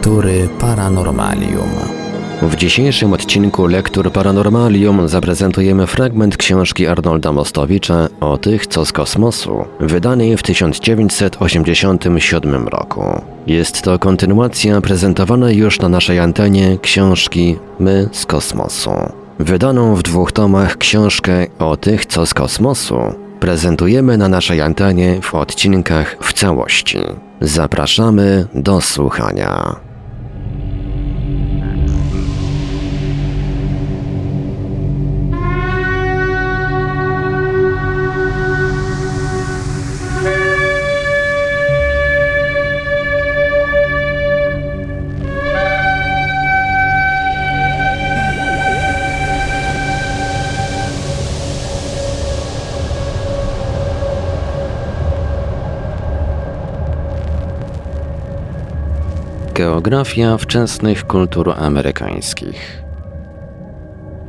Lektury Paranormalium. W dzisiejszym odcinku Lektur Paranormalium zaprezentujemy fragment książki Arnolda Mostowicza o tych, co z kosmosu, wydanej w 1987 roku. Jest to kontynuacja prezentowanej już na naszej antenie książki My z kosmosu. Wydaną w dwóch tomach książkę o tych, co z kosmosu prezentujemy na naszej antenie w odcinkach w całości. Zapraszamy do słuchania. thank you Geografia wczesnych kultur amerykańskich.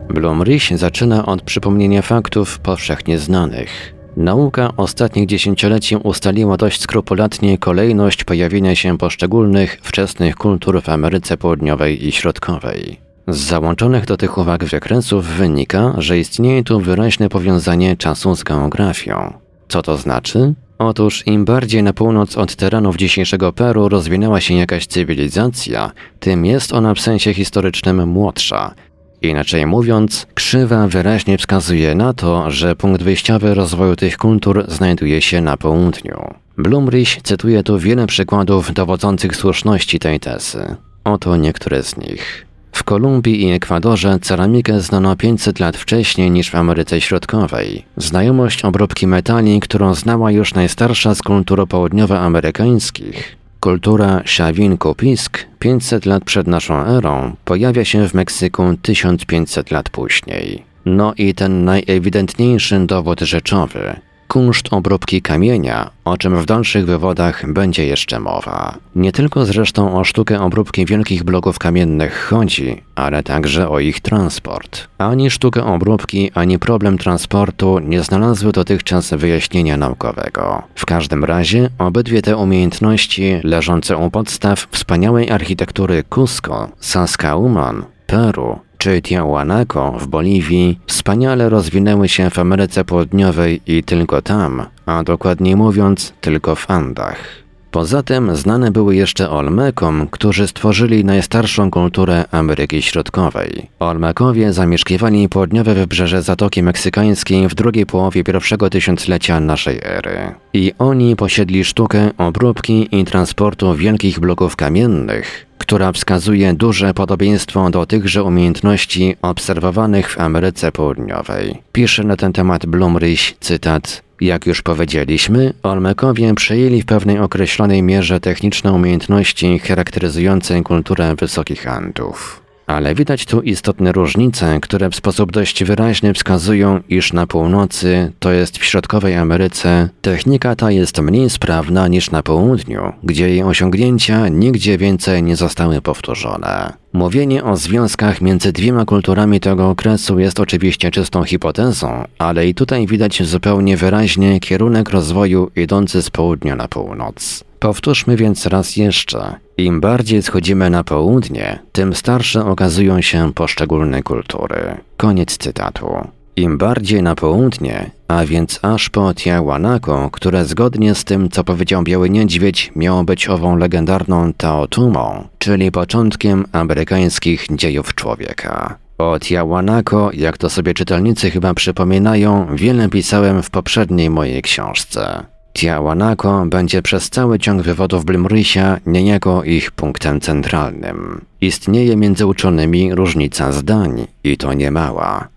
Blumrich zaczyna od przypomnienia faktów powszechnie znanych. Nauka ostatnich dziesięcioleci ustaliła dość skrupulatnie kolejność pojawienia się poszczególnych wczesnych kultur w Ameryce Południowej i Środkowej. Z załączonych do tych uwag wykresów wynika, że istnieje tu wyraźne powiązanie czasu z geografią. Co to znaczy? Otóż im bardziej na północ od terenów dzisiejszego Peru rozwinęła się jakaś cywilizacja, tym jest ona w sensie historycznym młodsza. Inaczej mówiąc, krzywa wyraźnie wskazuje na to, że punkt wyjściowy rozwoju tych kultur znajduje się na południu. Blumrich cytuje tu wiele przykładów dowodzących słuszności tej tezy. Oto niektóre z nich. W Kolumbii i Ekwadorze ceramikę znano 500 lat wcześniej niż w Ameryce Środkowej. Znajomość obróbki metali, którą znała już najstarsza z kultur południowoamerykańskich, kultura Xawin-Kupisk 500 lat przed naszą erą, pojawia się w Meksyku 1500 lat później. No i ten najewidentniejszy dowód rzeczowy – kunszt obróbki kamienia, o czym w dalszych wywodach będzie jeszcze mowa. Nie tylko zresztą o sztukę obróbki wielkich bloków kamiennych chodzi, ale także o ich transport. Ani sztuka obróbki, ani problem transportu nie znalazły dotychczas wyjaśnienia naukowego. W każdym razie obydwie te umiejętności leżące u podstaw wspaniałej architektury Cusco, Saskauman, Peru czy Tiahuanaco w Boliwii wspaniale rozwinęły się w Ameryce Południowej i tylko tam, a dokładniej mówiąc tylko w Andach. Poza tym znane były jeszcze Olmekom, którzy stworzyli najstarszą kulturę Ameryki Środkowej. Olmekowie zamieszkiwali południowe wybrzeże Zatoki Meksykańskiej w drugiej połowie pierwszego tysiąclecia naszej ery. I oni posiedli sztukę obróbki i transportu wielkich bloków kamiennych, która wskazuje duże podobieństwo do tychże umiejętności obserwowanych w Ameryce Południowej. Pisze na ten temat Blumrich, cytat jak już powiedzieliśmy, Olmekowie przejęli w pewnej określonej mierze techniczne umiejętności charakteryzujące kulturę wysokich Andów. Ale widać tu istotne różnice, które w sposób dość wyraźny wskazują, iż na północy, to jest w środkowej Ameryce, technika ta jest mniej sprawna niż na południu, gdzie jej osiągnięcia nigdzie więcej nie zostały powtórzone. Mówienie o związkach między dwiema kulturami tego okresu jest oczywiście czystą hipotezą, ale i tutaj widać zupełnie wyraźnie kierunek rozwoju idący z południa na północ. Powtórzmy więc raz jeszcze. Im bardziej schodzimy na południe, tym starsze okazują się poszczególne kultury. Koniec cytatu. Im bardziej na południe, a więc aż po Tiahuanaco, które zgodnie z tym, co powiedział Biały Niedźwiedź, miało być ową legendarną Taotumą, czyli początkiem amerykańskich dziejów człowieka. O Tiahuanaco, jak to sobie czytelnicy chyba przypominają, wiele pisałem w poprzedniej mojej książce. Tiahuanaco będzie przez cały ciąg wywodów Blumrysia niejako ich punktem centralnym. Istnieje między uczonymi różnica zdań i to niemała.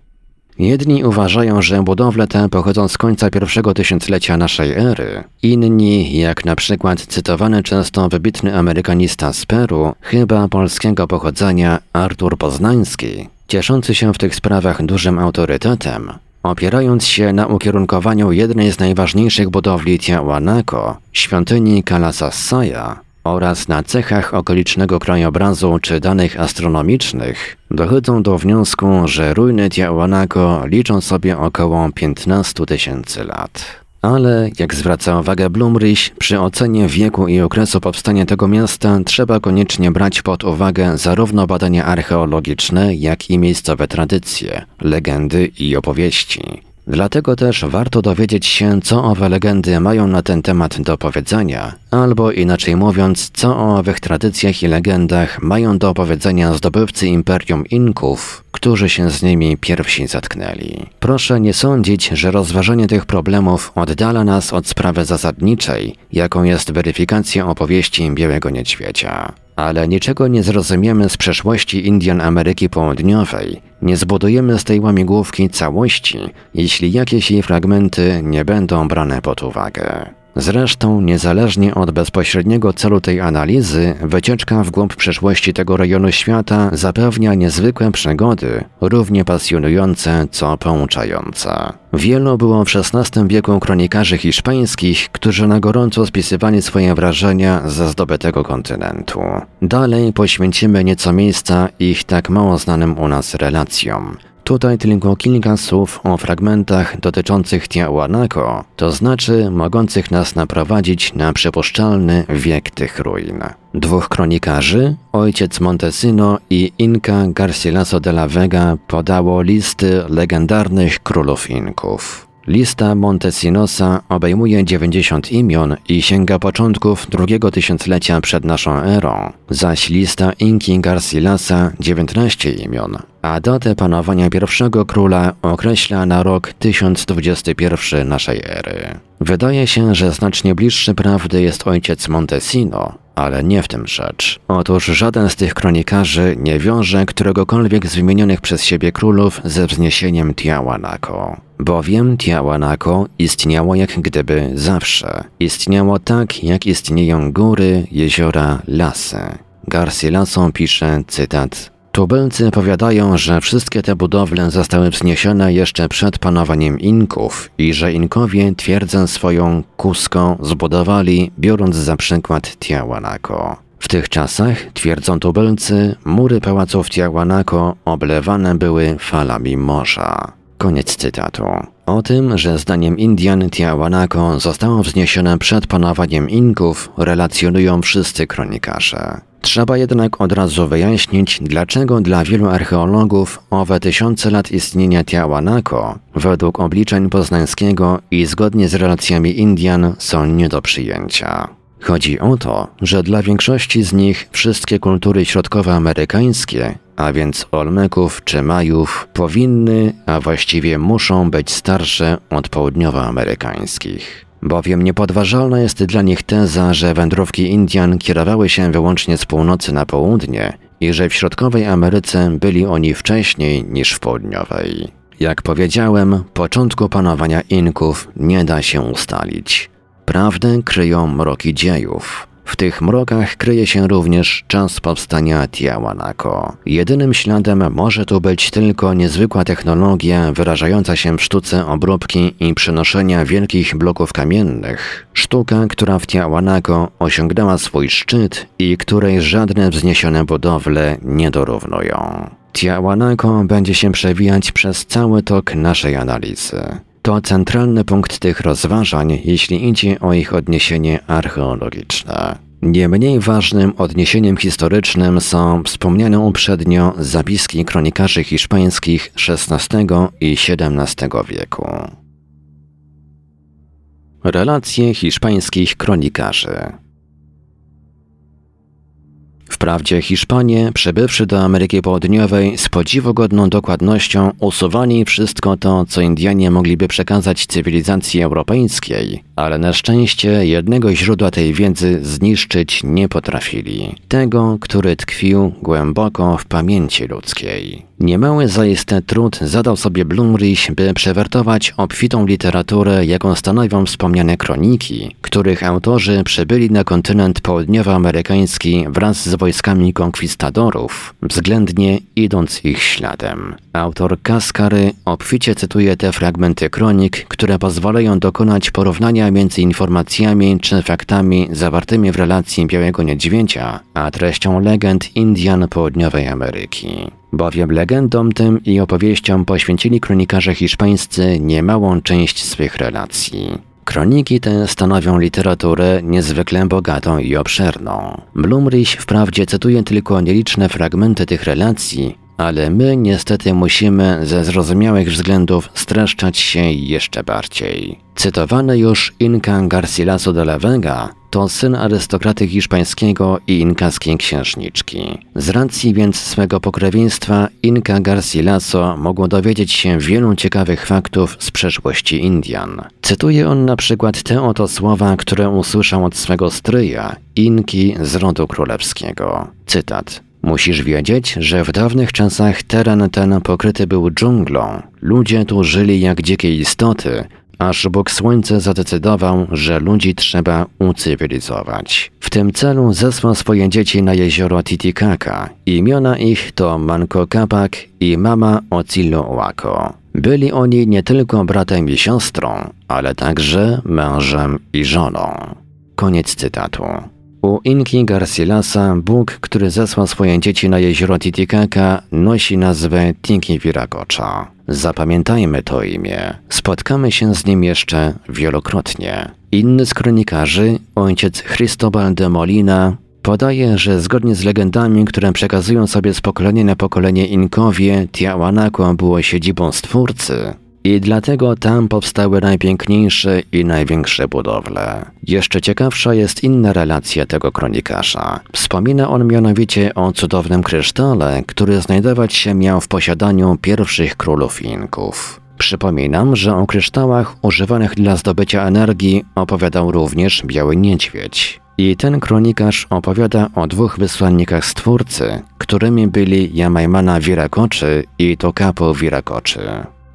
Jedni uważają, że budowle te pochodzą z końca pierwszego tysiąclecia naszej ery, inni, jak na przykład cytowany często wybitny amerykanista z Peru, chyba polskiego pochodzenia Artur Poznański, cieszący się w tych sprawach dużym autorytetem, opierając się na ukierunkowaniu jednej z najważniejszych budowli Tiahuanaco, świątyni Kalasasaya, oraz na cechach okolicznego krajobrazu czy danych astronomicznych, dochodzą do wniosku, że ruiny Tiahuanaco liczą sobie około 15 tysięcy lat. Ale, jak zwraca uwagę Blumrich, przy ocenie wieku i okresu powstania tego miasta trzeba koniecznie brać pod uwagę zarówno badania archeologiczne, jak i miejscowe tradycje, legendy i opowieści. Dlatego też warto dowiedzieć się, co owe legendy mają na ten temat do powiedzenia, albo inaczej mówiąc, co o owych tradycjach i legendach mają do opowiedzenia zdobywcy Imperium Inków, którzy się z nimi pierwsi zatknęli. Proszę nie sądzić, że rozważenie tych problemów oddala nas od sprawy zasadniczej, jaką jest weryfikacja opowieści Białego Niedźwiedzia. Ale niczego nie zrozumiemy z przeszłości Indian Ameryki Południowej, nie zbudujemy z tej łamigłówki całości, jeśli jakieś jej fragmenty nie będą brane pod uwagę. Zresztą, niezależnie od bezpośredniego celu tej analizy, wycieczka w głąb przeszłości tego rejonu świata zapewnia niezwykłe przygody, równie pasjonujące co pouczające. Wielu było w XVI wieku kronikarzy hiszpańskich, którzy na gorąco spisywali swoje wrażenia ze zdobytego kontynentu. Dalej poświęcimy nieco miejsca ich tak mało znanym u nas relacjom. Tutaj tylko kilka słów o fragmentach dotyczących Tiahuanaco, to znaczy mogących nas naprowadzić na przypuszczalny wiek tych ruin. Dwóch kronikarzy, ojciec Montesino i Inca Garcilaso de la Vega podało listy legendarnych królów Inków. Lista Montesinosa obejmuje 90 imion i sięga początków drugiego tysiąclecia przed naszą erą, zaś lista Inki Garcilasa 19 imion, a datę panowania pierwszego króla określa na rok 1021 naszej ery. Wydaje się, że znacznie bliższy prawdy jest ojciec Montesino, ale nie w tym rzecz. Otóż żaden z tych kronikarzy nie wiąże któregokolwiek z wymienionych przez siebie królów ze wzniesieniem Tiahuanaco. Bowiem Tiahuanaco istniało jak gdyby zawsze. Istniało tak, jak istnieją góry, jeziora, lasy. Garcilaso pisze, cytat, Tubylcy powiadają, że wszystkie te budowle zostały wzniesione jeszcze przed panowaniem Inków i że Inkowie twierdzę swoją Cusco zbudowali, biorąc za przykład Tiahuanaco. W tych czasach, twierdzą tubylcy, mury pałaców Tiahuanaco oblewane były falami morza. Koniec cytatu. O tym, że zdaniem Indian Tiahuanaco zostało wzniesione przed panowaniem Inków, relacjonują wszyscy kronikarze. Trzeba jednak od razu wyjaśnić, dlaczego dla wielu archeologów owe tysiące lat istnienia Tiahuanaco, według obliczeń poznańskiego i zgodnie z relacjami Indian, są nie do przyjęcia. Chodzi o to, że dla większości z nich wszystkie kultury środkowoamerykańskie, a więc Olmeków czy Majów, powinny, a właściwie muszą być starsze od południowoamerykańskich. Bowiem niepodważalna jest dla nich teza, że wędrówki Indian kierowały się wyłącznie z północy na południe i że w środkowej Ameryce byli oni wcześniej niż w południowej. Jak powiedziałem, początku panowania Inków nie da się ustalić. Prawdę kryją mroki dziejów. W tych mrokach kryje się również czas powstania Tiahuanaco. Jedynym śladem może tu być tylko niezwykła technologia wyrażająca się w sztuce obróbki i przenoszenia wielkich bloków kamiennych. Sztuka, która w Tiahuanaco osiągnęła swój szczyt i której żadne wzniesione budowle nie dorównują. Tiahuanaco będzie się przewijać przez cały tok naszej analizy. To centralny punkt tych rozważań, jeśli idzie o ich odniesienie archeologiczne. Nie mniej ważnym odniesieniem historycznym są wspomniane uprzednio zapiski kronikarzy hiszpańskich XVI i XVII wieku. Relacje hiszpańskich kronikarzy Wprawdzie Hiszpanie, przybywszy do Ameryki Południowej, z podziwogodną dokładnością usuwali wszystko to, co Indianie mogliby przekazać cywilizacji europejskiej, ale na szczęście jednego źródła tej wiedzy zniszczyć nie potrafili. Tego, który tkwił głęboko w pamięci ludzkiej. Niemały zaiste trud zadał sobie Blumrich, by przewertować obfitą literaturę, jaką stanowią wspomniane kroniki, których autorzy przybyli na kontynent południowoamerykański wraz z wojskami konkwistadorów, względnie idąc ich śladem. Autor Kaskary obficie cytuje te fragmenty kronik, które pozwalają dokonać porównania między informacjami czy faktami zawartymi w relacji Białego Niedźwiedzia, a treścią legend Indian Południowej Ameryki bowiem legendom tym i opowieściom poświęcili kronikarze hiszpańscy niemałą część swych relacji. Kroniki te stanowią literaturę niezwykle bogatą i obszerną. Blumrich wprawdzie cytuje tylko nieliczne fragmenty tych relacji, ale my niestety musimy ze zrozumiałych względów streszczać się jeszcze bardziej. Cytowany już Inca Garcilaso de la Vega to syn arystokraty hiszpańskiego i inkaskiej księżniczki. Z racji więc swego pokrewieństwa Inka Garcilaso mogło dowiedzieć się wielu ciekawych faktów z przeszłości Indian. Cytuje on na przykład te oto słowa, które usłyszał od swego stryja, Inki z rodu królewskiego. Cytat. Musisz wiedzieć, że w dawnych czasach teren ten pokryty był dżunglą. Ludzie tu żyli jak dzikie istoty, aż Bóg Słońce zadecydował, że ludzi trzeba ucywilizować. W tym celu zesłał swoje dzieci na jezioro Titicaca. Imiona ich to Manco Capac i mama Ociloaco. Byli oni nie tylko bratem i siostrą, ale także mężem i żoną. Koniec cytatu. U Inki Garcilasa Bóg, który zesłał swoje dzieci na jezioro Titicaca, nosi nazwę Tiki Viracocha. Zapamiętajmy to imię. Spotkamy się z nim jeszcze wielokrotnie. Inny z kronikarzy, ojciec Cristobal de Molina, podaje, że zgodnie z legendami, które przekazują sobie z pokolenia na pokolenie Inkowie, Tiahuanaco było siedzibą Stwórcy, i dlatego tam powstały najpiękniejsze i największe budowle. Jeszcze ciekawsza jest inna relacja tego kronikarza. Wspomina on mianowicie o cudownym krysztale, który znajdować się miał w posiadaniu pierwszych królów Inków. Przypominam, że o kryształach używanych dla zdobycia energii opowiadał również Biały Niedźwiedź. I ten kronikarz opowiada o dwóch wysłannikach Stwórcy, którymi byli Jamaimana Virakoczy i Tokapo Virakoczy.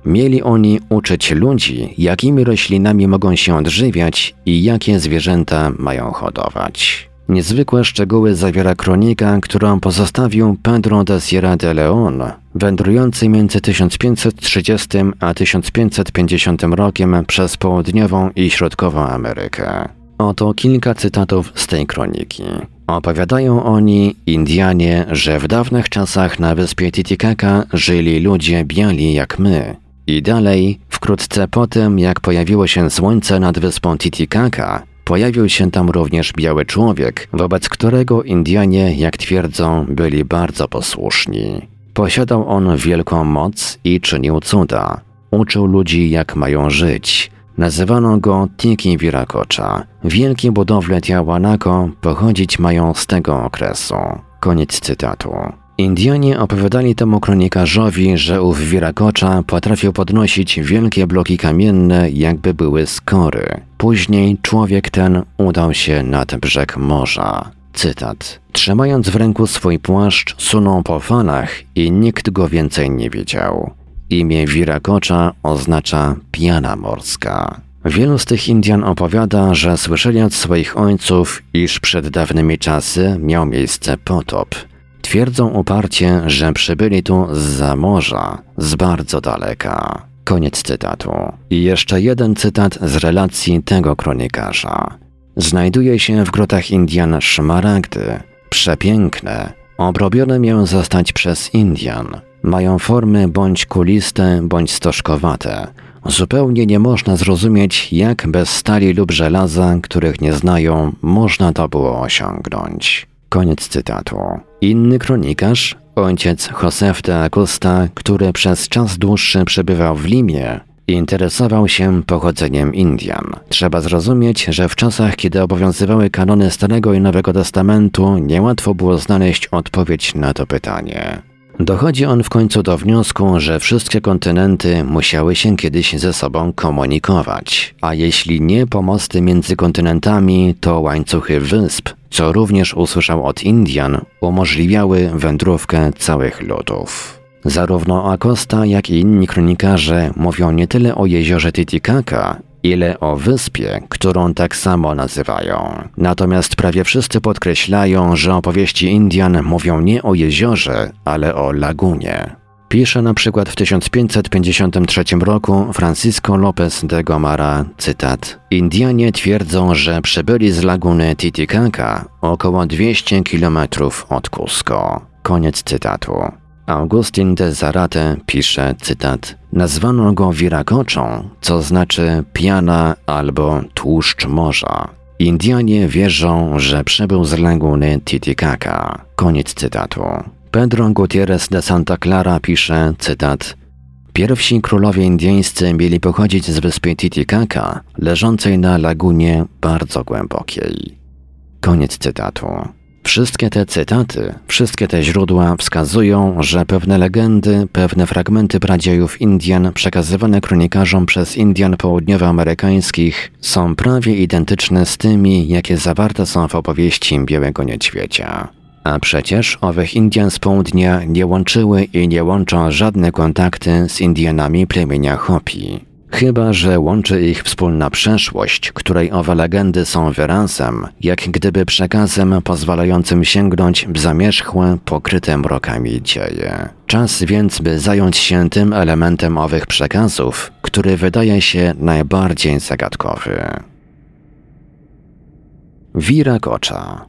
Mieli oni uczyć ludzi, jakimi roślinami mogą się odżywiać i jakie zwierzęta mają hodować. Niezwykłe szczegóły zawiera kronika, którą pozostawił Pedro de Sierra de León, wędrujący między 1530 a 1550 rokiem przez południową i środkową Amerykę. Oto kilka cytatów z tej kroniki. Opowiadają oni, Indianie, że w dawnych czasach na wyspie Titicaca żyli ludzie biali jak my, i dalej, wkrótce po tym, jak pojawiło się słońce nad wyspą Titicaca, pojawił się tam również biały człowiek, wobec którego Indianie, jak twierdzą, byli bardzo posłuszni. Posiadał on wielką moc i czynił cuda. Uczył ludzi, jak mają żyć. Nazywano go Tiki Viracocha. Wielkie budowle Tiahuanaco pochodzić mają z tego okresu. Koniec cytatu. Indianie opowiadali temu kronikarzowi, że ów Wirakocza potrafił podnosić wielkie bloki kamienne, jakby były skory. Później człowiek ten udał się nad brzeg morza. Cytat. Trzymając w ręku swój płaszcz, sunął po falach i nikt go więcej nie widział. Imię Wirakocza oznacza piana morska. Wielu z tych Indian opowiada, że słyszeli od swoich ojców, iż przed dawnymi czasy miał miejsce potop – Twierdzą uparcie, że przybyli tu z morza, z bardzo daleka. Koniec cytatu. I jeszcze jeden cytat z relacji tego kronikarza. Znajduje się w grotach Indian szmaragdy, przepiękne, obrobione miały zostać przez Indian. Mają formy bądź kuliste, bądź stożkowate. Zupełnie nie można zrozumieć, jak bez stali lub żelaza, których nie znają, można to było osiągnąć. Koniec cytatu. Inny kronikarz, ojciec Josef de Acosta, który przez czas dłuższy przebywał w Limie, interesował się pochodzeniem Indian. Trzeba zrozumieć, że w czasach, kiedy obowiązywały kanony Starego i Nowego Testamentu, niełatwo było znaleźć odpowiedź na to pytanie. Dochodzi on w końcu do wniosku, że wszystkie kontynenty musiały się kiedyś ze sobą komunikować, a jeśli nie pomosty między kontynentami, to łańcuchy wysp, co również usłyszał od Indian, umożliwiały wędrówkę całych ludów. Zarówno Acosta, jak i inni kronikarze mówią nie tyle o jeziorze Titicaca, ile o wyspie, którą tak samo nazywają. Natomiast prawie wszyscy podkreślają, że opowieści Indian mówią nie o jeziorze, ale o lagunie. Pisze na przykład w 1553 roku Francisco López de Gomara, cytat: Indianie twierdzą, że przybyli z laguny Titicaca około 200 km od Cusco. Koniec cytatu. Augustin de Zarate pisze, cytat, nazwano go Wirakoczą, co znaczy piana albo tłuszcz morza. Indianie wierzą, że przybył z laguny Titicaca. Koniec cytatu. Pedro Gutierrez de Santa Clara pisze, cytat, Pierwsi królowie indyjscy mieli pochodzić z wyspy Titicaca, leżącej na lagunie bardzo głębokiej. Koniec cytatu. Wszystkie te cytaty, wszystkie te źródła wskazują, że pewne legendy, pewne fragmenty pradziejów Indian przekazywane kronikarzom przez Indian południowoamerykańskich są prawie identyczne z tymi, jakie zawarte są w opowieści Białego Niedźwiedzia. A przecież owych Indian z południa nie łączyły i nie łączą żadne kontakty z Indianami plemienia Hopi. Chyba, że łączy ich wspólna przeszłość, której owe legendy są wyrazem, jak gdyby przekazem pozwalającym sięgnąć w zamierzchłe, pokryte mrokami dzieje. Czas więc, by zająć się tym elementem owych przekazów, który wydaje się najbardziej zagadkowy. Wirakocza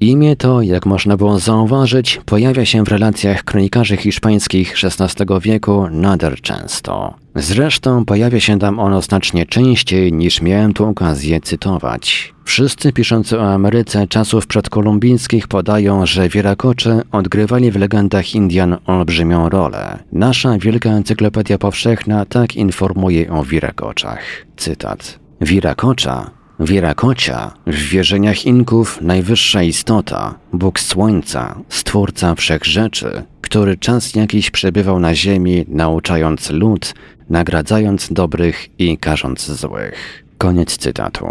Imię to, jak można było zauważyć, pojawia się w relacjach kronikarzy hiszpańskich XVI wieku nader często. Zresztą pojawia się tam ono znacznie częściej niż miałem tu okazję cytować. Wszyscy piszący o Ameryce czasów przedkolumbijskich podają, że wierakocze odgrywali w legendach Indian olbrzymią rolę. Nasza wielka encyklopedia powszechna tak informuje o wirakoczach. Cytat. Wirakocza Wierakocia, w wierzeniach Inków najwyższa istota, Bóg Słońca, Stwórca Wszechrzeczy, który czas jakiś przebywał na ziemi, nauczając lud, nagradzając dobrych i karząc złych. Koniec cytatu.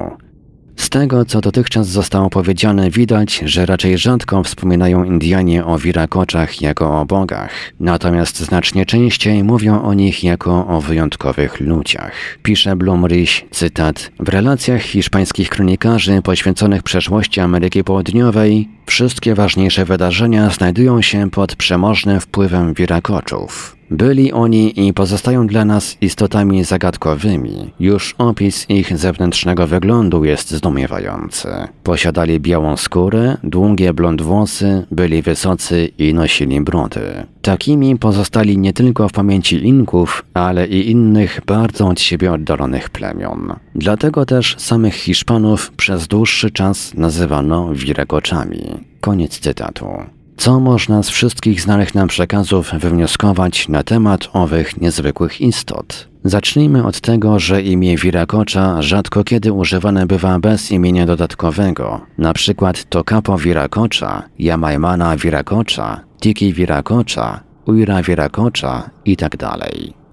Z tego, co dotychczas zostało powiedziane, widać, że raczej rzadko wspominają Indianie o wirakoczach jako o bogach, natomiast znacznie częściej mówią o nich jako o wyjątkowych ludziach. Pisze Blumrich, cytat, w relacjach hiszpańskich kronikarzy poświęconych przeszłości Ameryki Południowej, wszystkie ważniejsze wydarzenia znajdują się pod przemożnym wpływem wirakoczów. Byli oni i pozostają dla nas istotami zagadkowymi. Już opis ich zewnętrznego wyglądu jest zdumiewający. Posiadali białą skórę, długie blond włosy, byli wysocy i nosili brody. Takimi pozostali nie tylko w pamięci Inków, ale i innych bardzo od siebie oddalonych plemion. Dlatego też samych Hiszpanów przez dłuższy czas nazywano wirekoczami. Koniec cytatu. Co można z wszystkich znanych nam przekazów wywnioskować na temat owych niezwykłych istot? Zacznijmy od tego, że imię Wirakocza rzadko kiedy używane bywa bez imienia dodatkowego, na przykład Tokapo Wirakocza, Jamaimana Wirakocza, Tiki Wirakocza, Uira Wirakocza itd. Tak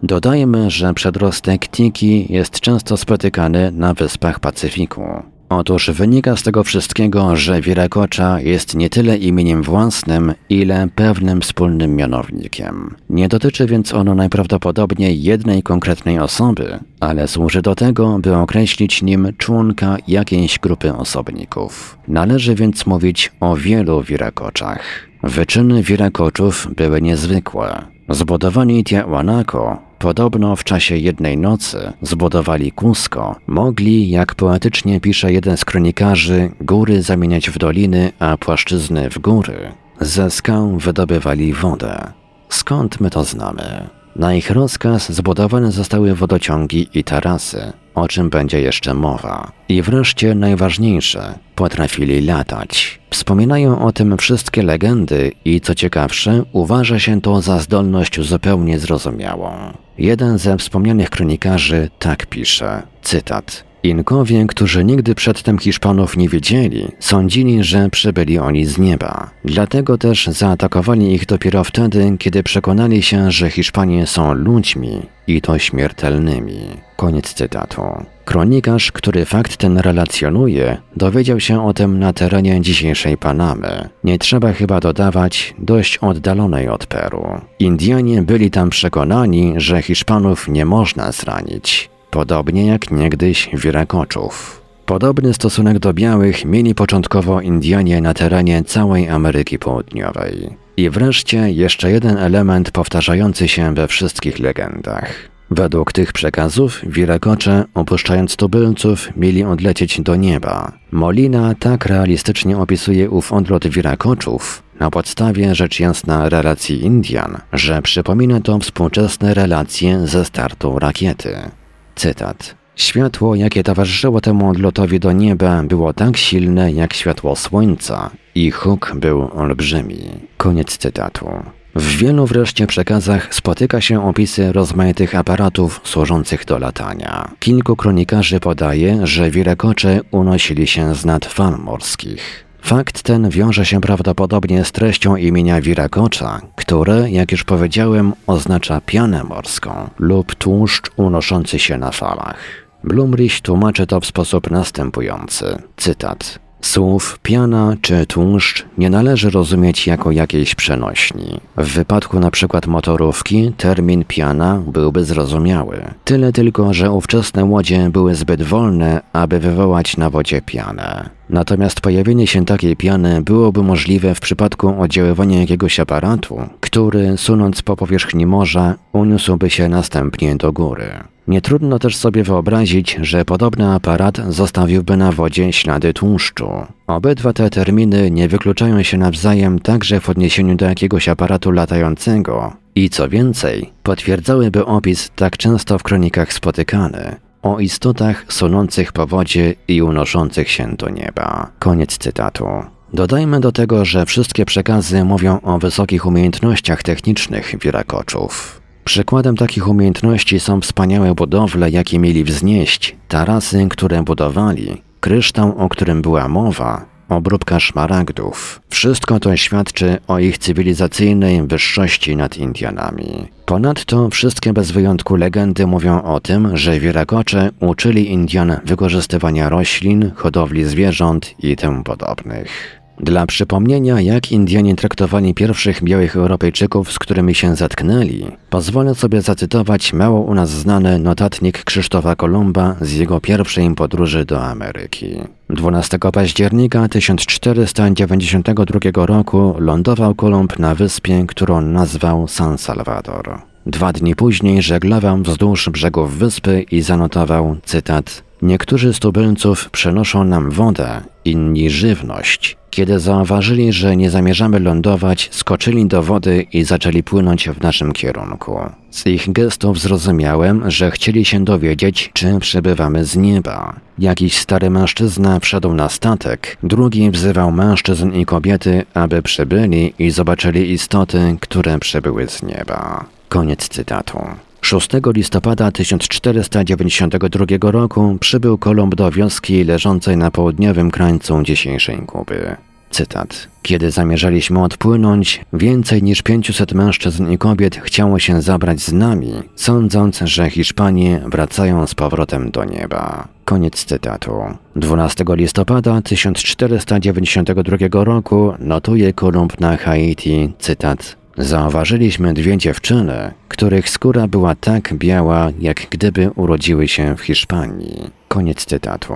Dodajmy, że przedrostek Tiki jest często spotykany na wyspach Pacyfiku. Otóż wynika z tego wszystkiego, że Wirakocza jest nie tyle imieniem własnym, ile pewnym wspólnym mianownikiem. Nie dotyczy więc ono najprawdopodobniej jednej konkretnej osoby, ale służy do tego, by określić nim członka jakiejś grupy osobników. Należy więc mówić o wielu Wirakoczach. Wyczyny Wirakoczów były niezwykłe. Zbudowani Tiahuanaco Podobno w czasie jednej nocy zbudowali Cusco, mogli, jak poetycznie pisze jeden z kronikarzy, góry zamieniać w doliny, a płaszczyzny w góry. Ze skał wydobywali wodę. Skąd my to znamy? Na ich rozkaz zbudowane zostały wodociągi i tarasy, o czym będzie jeszcze mowa. I wreszcie najważniejsze, potrafili latać. Wspominają o tym wszystkie legendy i co ciekawsze, uważa się to za zdolność zupełnie zrozumiałą. Jeden ze wspomnianych kronikarzy tak pisze, cytat. Inkowie, którzy nigdy przedtem Hiszpanów nie wiedzieli, sądzili, że przybyli oni z nieba. Dlatego też zaatakowali ich dopiero wtedy, kiedy przekonali się, że Hiszpanie są ludźmi i to śmiertelnymi. Koniec cytatu. Kronikarz, który fakt ten relacjonuje, dowiedział się o tym na terenie dzisiejszej Panamy. Nie trzeba chyba dodawać dość oddalonej od Peru. Indianie byli tam przekonani, że Hiszpanów nie można zranić podobnie jak niegdyś Wirakoczów. Podobny stosunek do białych mieli początkowo Indianie na terenie całej Ameryki Południowej. I wreszcie jeszcze jeden element powtarzający się we wszystkich legendach. Według tych przekazów Wirakocze, opuszczając tubylców, mieli odlecieć do nieba. Molina tak realistycznie opisuje ów odlot Wirakoczów, na podstawie rzecz jasna relacji Indian, że przypomina to współczesne relacje ze startu rakiety. Cytat. Światło, jakie towarzyszyło temu odlotowi do nieba, było tak silne jak światło słońca i huk był olbrzymi. Koniec cytatu. W wielu wreszcie przekazach spotyka się opisy rozmaitych aparatów służących do latania. Kilku kronikarzy podaje, że wirekocze unosili się z nad fal morskich. Fakt ten wiąże się prawdopodobnie z treścią imienia wirakocza, które, jak już powiedziałem, oznacza pianę morską lub tłuszcz unoszący się na falach. Blumrich tłumaczy to w sposób następujący. Cytat. Słów piana czy tłuszcz nie należy rozumieć jako jakiejś przenośni. W wypadku np. motorówki termin piana byłby zrozumiały. Tyle tylko, że ówczesne łodzie były zbyt wolne, aby wywołać na wodzie pianę. Natomiast pojawienie się takiej piany byłoby możliwe w przypadku oddziaływania jakiegoś aparatu, który, sunąc po powierzchni morza, uniósłby się następnie do góry. Nie trudno też sobie wyobrazić, że podobny aparat zostawiłby na wodzie ślady tłuszczu. Obydwa te terminy nie wykluczają się nawzajem także w odniesieniu do jakiegoś aparatu latającego i co więcej, potwierdzałyby opis tak często w kronikach spotykany o istotach sunących po wodzie i unoszących się do nieba. Koniec cytatu. Dodajmy do tego, że wszystkie przekazy mówią o wysokich umiejętnościach technicznych wirakoczów. Przykładem takich umiejętności są wspaniałe budowle, jakie mieli wznieść, tarasy, które budowali, kryształ, o którym była mowa, obróbka szmaragdów. Wszystko to świadczy o ich cywilizacyjnej wyższości nad Indianami. Ponadto wszystkie bez wyjątku legendy mówią o tym, że Wirakocze uczyli Indian wykorzystywania roślin, hodowli zwierząt i tym podobnych. Dla przypomnienia, jak Indianie traktowali pierwszych białych Europejczyków, z którymi się zatknęli, pozwolę sobie zacytować mało u nas znany notatnik Krzysztofa Kolumba z jego pierwszej podróży do Ameryki. 12 października 1492 roku lądował Kolumb na wyspie, którą nazwał San Salvador. Dwa dni później żeglował wzdłuż brzegów wyspy i zanotował, cytat, Niektórzy z tubylców przenoszą nam wodę, inni żywność. Kiedy zauważyli, że nie zamierzamy lądować, skoczyli do wody i zaczęli płynąć w naszym kierunku. Z ich gestów zrozumiałem, że chcieli się dowiedzieć, czy przybywamy z nieba. Jakiś stary mężczyzna wszedł na statek, drugi wzywał mężczyzn i kobiety, aby przybyli i zobaczyli istoty, które przybyły z nieba. Koniec cytatu. 6 listopada 1492 roku przybył Kolumb do wioski leżącej na południowym krańcu dzisiejszej Kuby. Cytat. Kiedy zamierzaliśmy odpłynąć, więcej niż 500 mężczyzn i kobiet chciało się zabrać z nami, sądząc, że Hiszpanie wracają z powrotem do nieba. Koniec cytatu. 12 listopada 1492 roku notuje Kolumb na Haiti, cytat, Zauważyliśmy dwie dziewczyny, których skóra była tak biała, jak gdyby urodziły się w Hiszpanii. Koniec cytatu.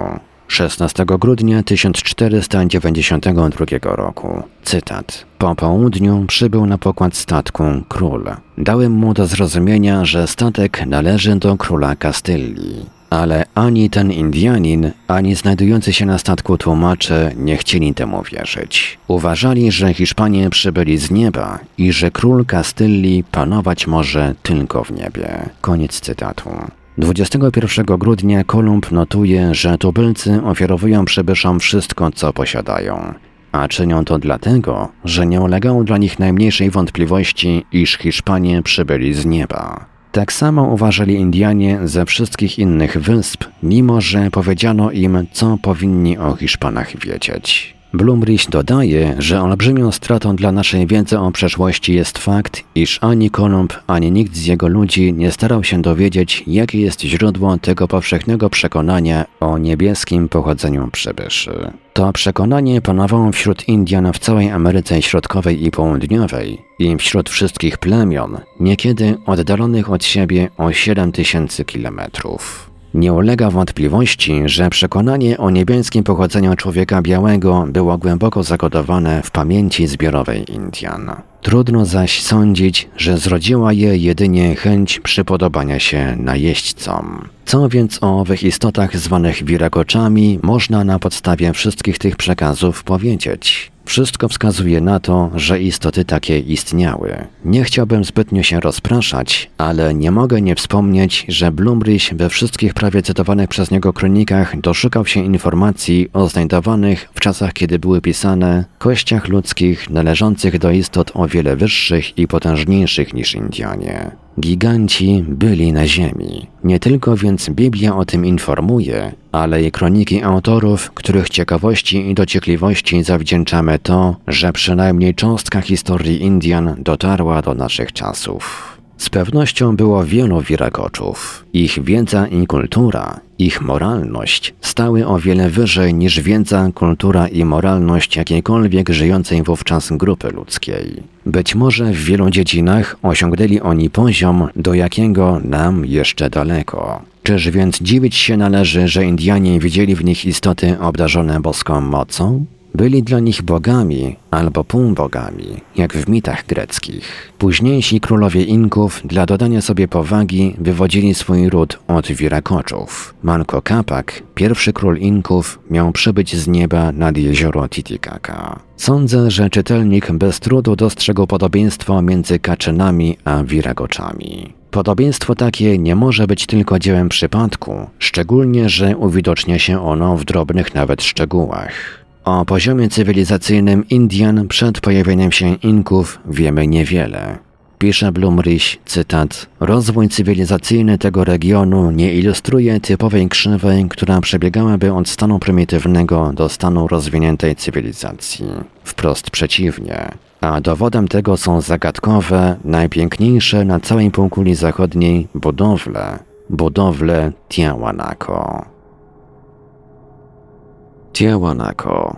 16 grudnia 1492 roku. Cytat. Po południu przybył na pokład statku król. Dałem mu do zrozumienia, że statek należy do króla Kastylii. Ale ani ten Indianin, ani znajdujący się na statku tłumacze nie chcieli temu wierzyć. Uważali, że Hiszpanie przybyli z nieba i że król Kastylii panować może tylko w niebie. Koniec cytatu. 21 grudnia Kolumb notuje, że tubylcy ofiarowują przybyszom wszystko, co posiadają. A czynią to dlatego, że nie ulegało dla nich najmniejszej wątpliwości, iż Hiszpanie przybyli z nieba. Tak samo uważali Indianie ze wszystkich innych wysp, mimo że powiedziano im, co powinni o Hiszpanach wiedzieć. Blumrich dodaje, że olbrzymią stratą dla naszej wiedzy o przeszłości jest fakt, iż ani Kolumb, ani nikt z jego ludzi nie starał się dowiedzieć, jakie jest źródło tego powszechnego przekonania o niebieskim pochodzeniu przybyszy. To przekonanie panowało wśród Indian w całej Ameryce Środkowej i Południowej i wśród wszystkich plemion, niekiedy oddalonych od siebie o 7 tysięcy kilometrów. Nie ulega wątpliwości, że przekonanie o niebieskim pochodzeniu człowieka białego było głęboko zakodowane w pamięci zbiorowej Indian. Trudno zaś sądzić, że zrodziła je jedynie chęć przypodobania się najeźdźcom. Co więc o owych istotach zwanych wirakoczami można na podstawie wszystkich tych przekazów powiedzieć? Wszystko wskazuje na to, że istoty takie istniały. Nie chciałbym zbytnio się rozpraszać, ale nie mogę nie wspomnieć, że Blumrich we wszystkich prawie cytowanych przez niego kronikach doszukał się informacji o znajdowanych w czasach, kiedy były pisane, kościach ludzkich należących do istot o wiele wyższych i potężniejszych niż Indianie. Giganci byli na Ziemi. Nie tylko więc Biblia o tym informuje, ale i kroniki autorów, których ciekawości i dociekliwości zawdzięczamy to, że przynajmniej cząstka historii Indian dotarła do naszych czasów. Z pewnością było wielu wirakoczów. Ich wiedza i kultura, ich moralność stały o wiele wyżej niż wiedza, kultura i moralność jakiejkolwiek żyjącej wówczas grupy ludzkiej. Być może w wielu dziedzinach osiągnęli oni poziom, do jakiego nam jeszcze daleko. Czyż więc dziwić się należy, że Indianie widzieli w nich istoty obdarzone boską mocą? Byli dla nich bogami albo półbogami, jak w mitach greckich. Późniejsi królowie Inków dla dodania sobie powagi wywodzili swój ród od Wirakoczów. Manco Capac, pierwszy król Inków, miał przybyć z nieba nad jezioro Titicaca. Sądzę, że czytelnik bez trudu dostrzegł podobieństwo między Kaczynami a Wiragoczami. Podobieństwo takie nie może być tylko dziełem przypadku, szczególnie, że uwidocznia się ono w drobnych nawet szczegółach. O poziomie cywilizacyjnym Indian przed pojawieniem się Inków wiemy niewiele. Pisze Blumrich, cytat, Rozwój cywilizacyjny tego regionu nie ilustruje typowej krzywej, która przebiegałaby od stanu prymitywnego do stanu rozwiniętej cywilizacji. Wprost przeciwnie. A dowodem tego są zagadkowe, najpiękniejsze na całej półkuli zachodniej budowle, budowle Tiahuanaco. Tiahuanaco.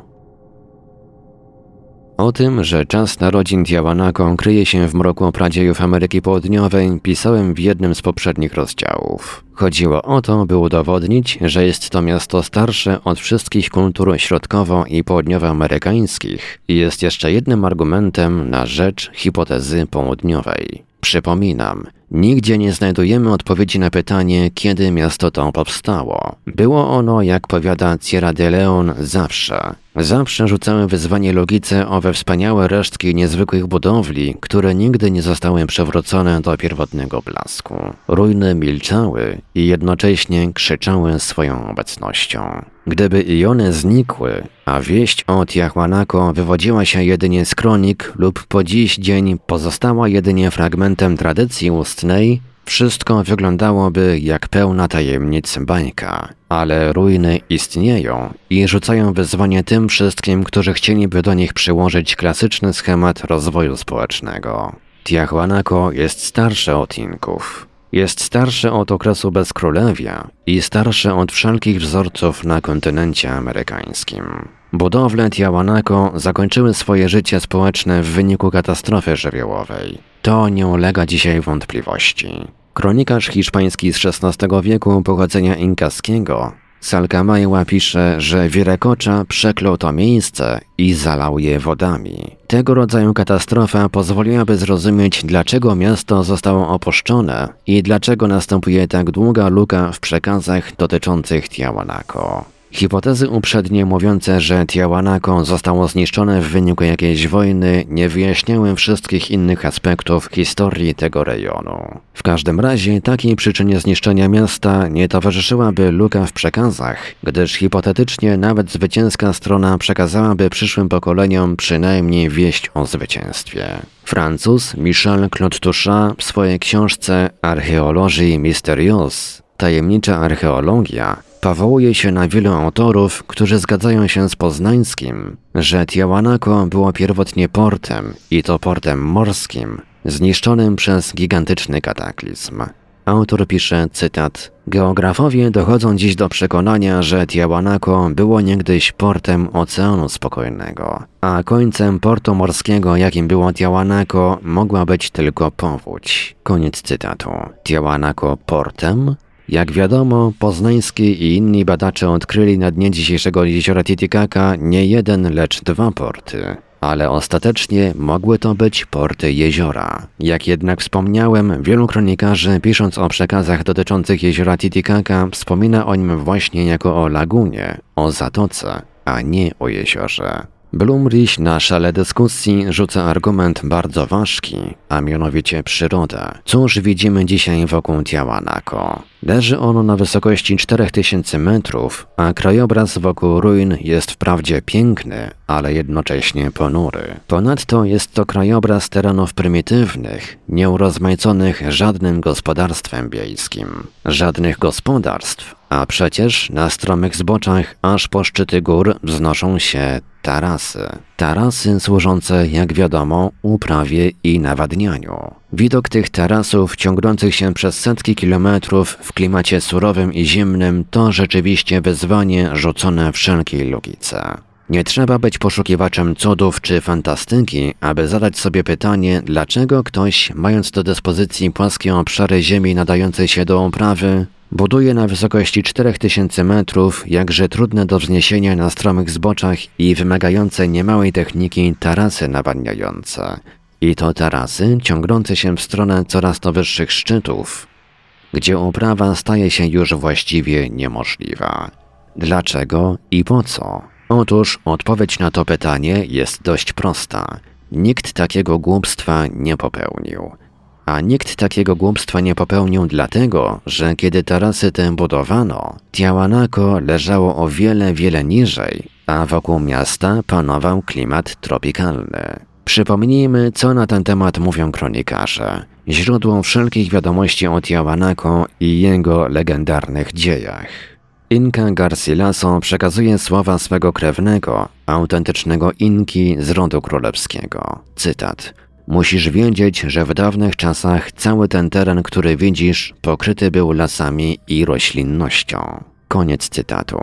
O tym, że czas narodzin Tiahuanaco kryje się w mroku pradziejów Ameryki Południowej, pisałem w jednym z poprzednich rozdziałów. Chodziło o to, by udowodnić, że jest to miasto starsze od wszystkich kultur środkowo- i południowoamerykańskich i jest jeszcze jednym argumentem na rzecz hipotezy południowej. Przypominam, nigdzie nie znajdujemy odpowiedzi na pytanie, kiedy miasto to powstało. Było ono, jak powiada Sierra de Leon, zawsze. Zawsze rzucały wyzwanie logice owe wspaniałe resztki niezwykłych budowli, które nigdy nie zostały przewrócone do pierwotnego blasku. Ruiny milczały i jednocześnie krzyczały swoją obecnością. Gdyby i one znikły, a wieść o Tiahuanaco wywodziła się jedynie z kronik lub po dziś dzień pozostała jedynie fragmentem tradycji ustnej, wszystko wyglądałoby jak pełna tajemnic bajka. Ale ruiny istnieją i rzucają wyzwanie tym wszystkim, którzy chcieliby do nich przyłożyć klasyczny schemat rozwoju społecznego. Tiahuanaco jest starsze od Inków. Jest starsze od okresu bezkrólewia i starsze od wszelkich wzorców na kontynencie amerykańskim. Budowle Tiahuanaco zakończyły swoje życie społeczne w wyniku katastrofy żywiołowej. To nie ulega dzisiaj wątpliwości. Kronikarz hiszpański z XVI wieku pochodzenia inkaskiego Salkamajła pisze, że Wirekocza przeklął to miejsce i zalał je wodami. Tego rodzaju katastrofa pozwoliłaby zrozumieć, dlaczego miasto zostało opuszczone i dlaczego następuje tak długa luka w przekazach dotyczących Tiahuanaco. Hipotezy uprzednie mówiące, że Tiahuanaco zostało zniszczone w wyniku jakiejś wojny nie wyjaśniały wszystkich innych aspektów historii tego rejonu. W każdym razie takiej przyczynie zniszczenia miasta nie towarzyszyłaby luka w przekazach, gdyż hipotetycznie nawet zwycięska strona przekazałaby przyszłym pokoleniom przynajmniej wieść o zwycięstwie. Francuz Michel Claude Touchat w swojej książce Archeologii Mystérieuse Tajemnicza archeologia powołuje się na wielu autorów, którzy zgadzają się z Poznańskim, że Tiahuanaco było pierwotnie portem i to portem morskim, zniszczonym przez gigantyczny kataklizm. Autor pisze, cytat, Geografowie dochodzą dziś do przekonania, że Tiahuanaco było niegdyś portem Oceanu Spokojnego, a końcem portu morskiego, jakim było Tiahuanaco, mogła być tylko powódź. Koniec cytatu. Tiahuanaco portem? Jak wiadomo, poznański i inni badacze odkryli na dnie dzisiejszego jeziora Titicaca nie jeden, lecz dwa porty. Ale ostatecznie mogły to być porty jeziora. Jak jednak wspomniałem, wielu kronikarzy, pisząc o przekazach dotyczących jeziora Titicaca, wspomina o nim właśnie jako o lagunie, o zatoce, a nie o jeziorze. Blumrich na szale dyskusji rzuca argument bardzo ważki, a mianowicie przyrodę. Cóż widzimy dzisiaj wokół Tiahuanaco? Leży ono na wysokości 4000 metrów, a krajobraz wokół ruin jest wprawdzie piękny, ale jednocześnie ponury. Ponadto jest to krajobraz terenów prymitywnych, nieurozmaiconych żadnym gospodarstwem wiejskim. Żadnych gospodarstw, a przecież na stromych zboczach aż po szczyty gór wznoszą się tarasy. Tarasy służące, jak wiadomo, uprawie i nawadnianiu. Widok tych tarasów ciągnących się przez setki kilometrów w klimacie surowym i zimnym to rzeczywiście wyzwanie rzucone wszelkiej logice. Nie trzeba być poszukiwaczem cudów czy fantastyki, aby zadać sobie pytanie, dlaczego ktoś, mając do dyspozycji płaskie obszary ziemi nadające się do uprawy, buduje na wysokości 4000 metrów, jakże trudne do wzniesienia na stromych zboczach i wymagające niemałej techniki tarasy nawadniające. I to tarasy ciągnące się w stronę coraz to wyższych szczytów, gdzie uprawa staje się już właściwie niemożliwa. Dlaczego i po co? Otóż odpowiedź na to pytanie jest dość prosta. Nikt takiego głupstwa nie popełnił. A nikt takiego głupstwa nie popełnił dlatego, że kiedy tarasy te budowano, Tiahuanaco leżało o wiele, wiele niżej, a wokół miasta panował klimat tropikalny. Przypomnijmy, co na ten temat mówią kronikarze, źródło wszelkich wiadomości o Tiahuanaco i jego legendarnych dziejach. Inka Garcilaso przekazuje słowa swego krewnego, autentycznego Inki z rodu królewskiego. Cytat. Musisz wiedzieć, że w dawnych czasach cały ten teren, który widzisz, pokryty był lasami i roślinnością. Koniec cytatu.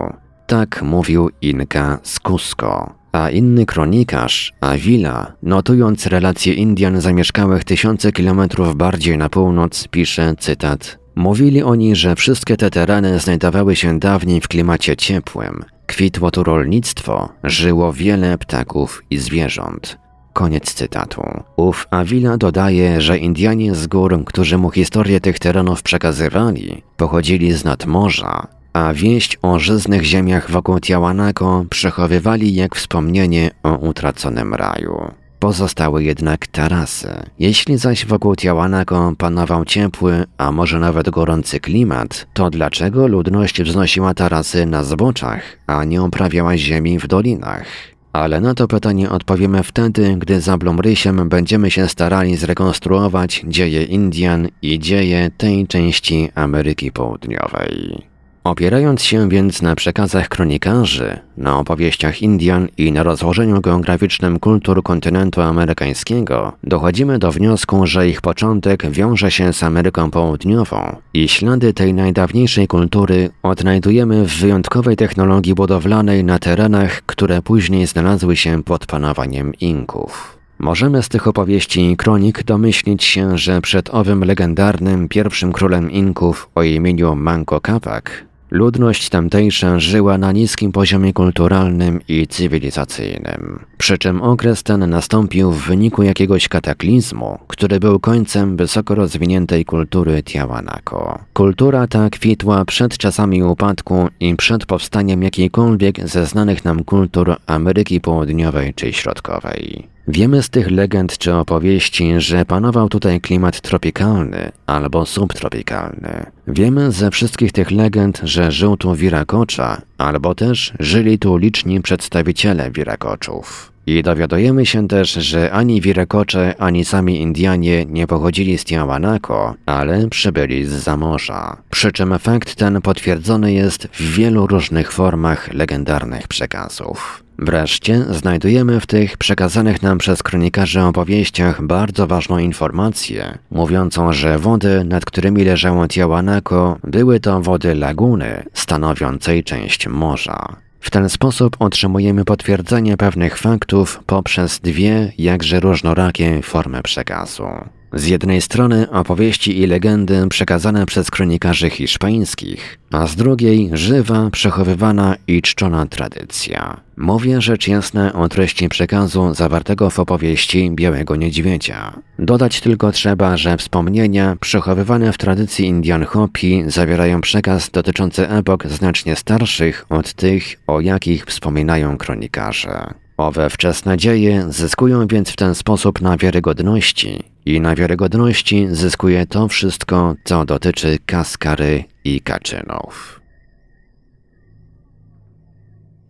Tak mówił Inka z Cusco. A inny kronikarz, Avila, notując relacje Indian zamieszkałych tysiące kilometrów bardziej na północ, pisze cytat Mówili oni, że wszystkie te tereny znajdowały się dawniej w klimacie ciepłym. Kwitło tu rolnictwo, żyło wiele ptaków i zwierząt. Koniec cytatu. Ów Avila dodaje, że Indianie z gór, którzy mu historię tych terenów przekazywali, pochodzili z nadmorza, a wieść o żyznych ziemiach wokół Tiahuanaco przechowywali jak wspomnienie o utraconym raju. Pozostały jednak tarasy. Jeśli zaś wokół Tiahuanaco panował ciepły, a może nawet gorący klimat, to dlaczego ludność wznosiła tarasy na zboczach, a nie uprawiała ziemi w dolinach? Ale na to pytanie odpowiemy wtedy, gdy za Blumrysiem będziemy się starali zrekonstruować dzieje Indian i dzieje tej części Ameryki Południowej. Opierając się więc na przekazach kronikarzy, na opowieściach Indian i na rozłożeniu geograficznym kultur kontynentu amerykańskiego, dochodzimy do wniosku, że ich początek wiąże się z Ameryką Południową i ślady tej najdawniejszej kultury odnajdujemy w wyjątkowej technologii budowlanej na terenach, które później znalazły się pod panowaniem Inków. Możemy z tych opowieści i kronik domyślić się, że przed owym legendarnym pierwszym królem Inków o imieniu Manco Capac Ludność tamtejsza żyła na niskim poziomie kulturalnym i cywilizacyjnym. Przy czym okres ten nastąpił w wyniku jakiegoś kataklizmu, który był końcem wysoko rozwiniętej kultury Tiahuanaco. Kultura ta kwitła przed czasami upadku i przed powstaniem jakiejkolwiek ze znanych nam kultur Ameryki Południowej czy Środkowej. Wiemy z tych legend czy opowieści, że panował tutaj klimat tropikalny albo subtropikalny. Wiemy ze wszystkich tych legend, że żył tu Wirakocza, albo też żyli tu liczni przedstawiciele Wirakoczów. I dowiadujemy się też, że ani Wirakocze, ani sami Indianie nie pochodzili z Tiahuanaco, ale przybyli z zamorza. Przy czym fakt ten potwierdzony jest w wielu różnych formach legendarnych przekazów. Wreszcie znajdujemy w tych przekazanych nam przez kronikarzy opowieściach bardzo ważną informację, mówiącą, że wody, nad którymi leżało Tiahuanaco, były to wody laguny, stanowiącej część morza. W ten sposób otrzymujemy potwierdzenie pewnych faktów poprzez dwie jakże różnorakie formy przekazu. Z jednej strony opowieści i legendy przekazane przez kronikarzy hiszpańskich, a z drugiej żywa, przechowywana i czczona tradycja. Mówię rzecz jasna o treści przekazu zawartego w opowieści Białego Niedźwiedzia. Dodać tylko trzeba, że wspomnienia przechowywane w tradycji Indian Hopi zawierają przekaz dotyczący epok znacznie starszych od tych, o jakich wspominają kronikarze. Owe wczesne dzieje zyskują więc w ten sposób na wiarygodności i na wiarygodności zyskuje to wszystko, co dotyczy Kaskary i Kaczynów.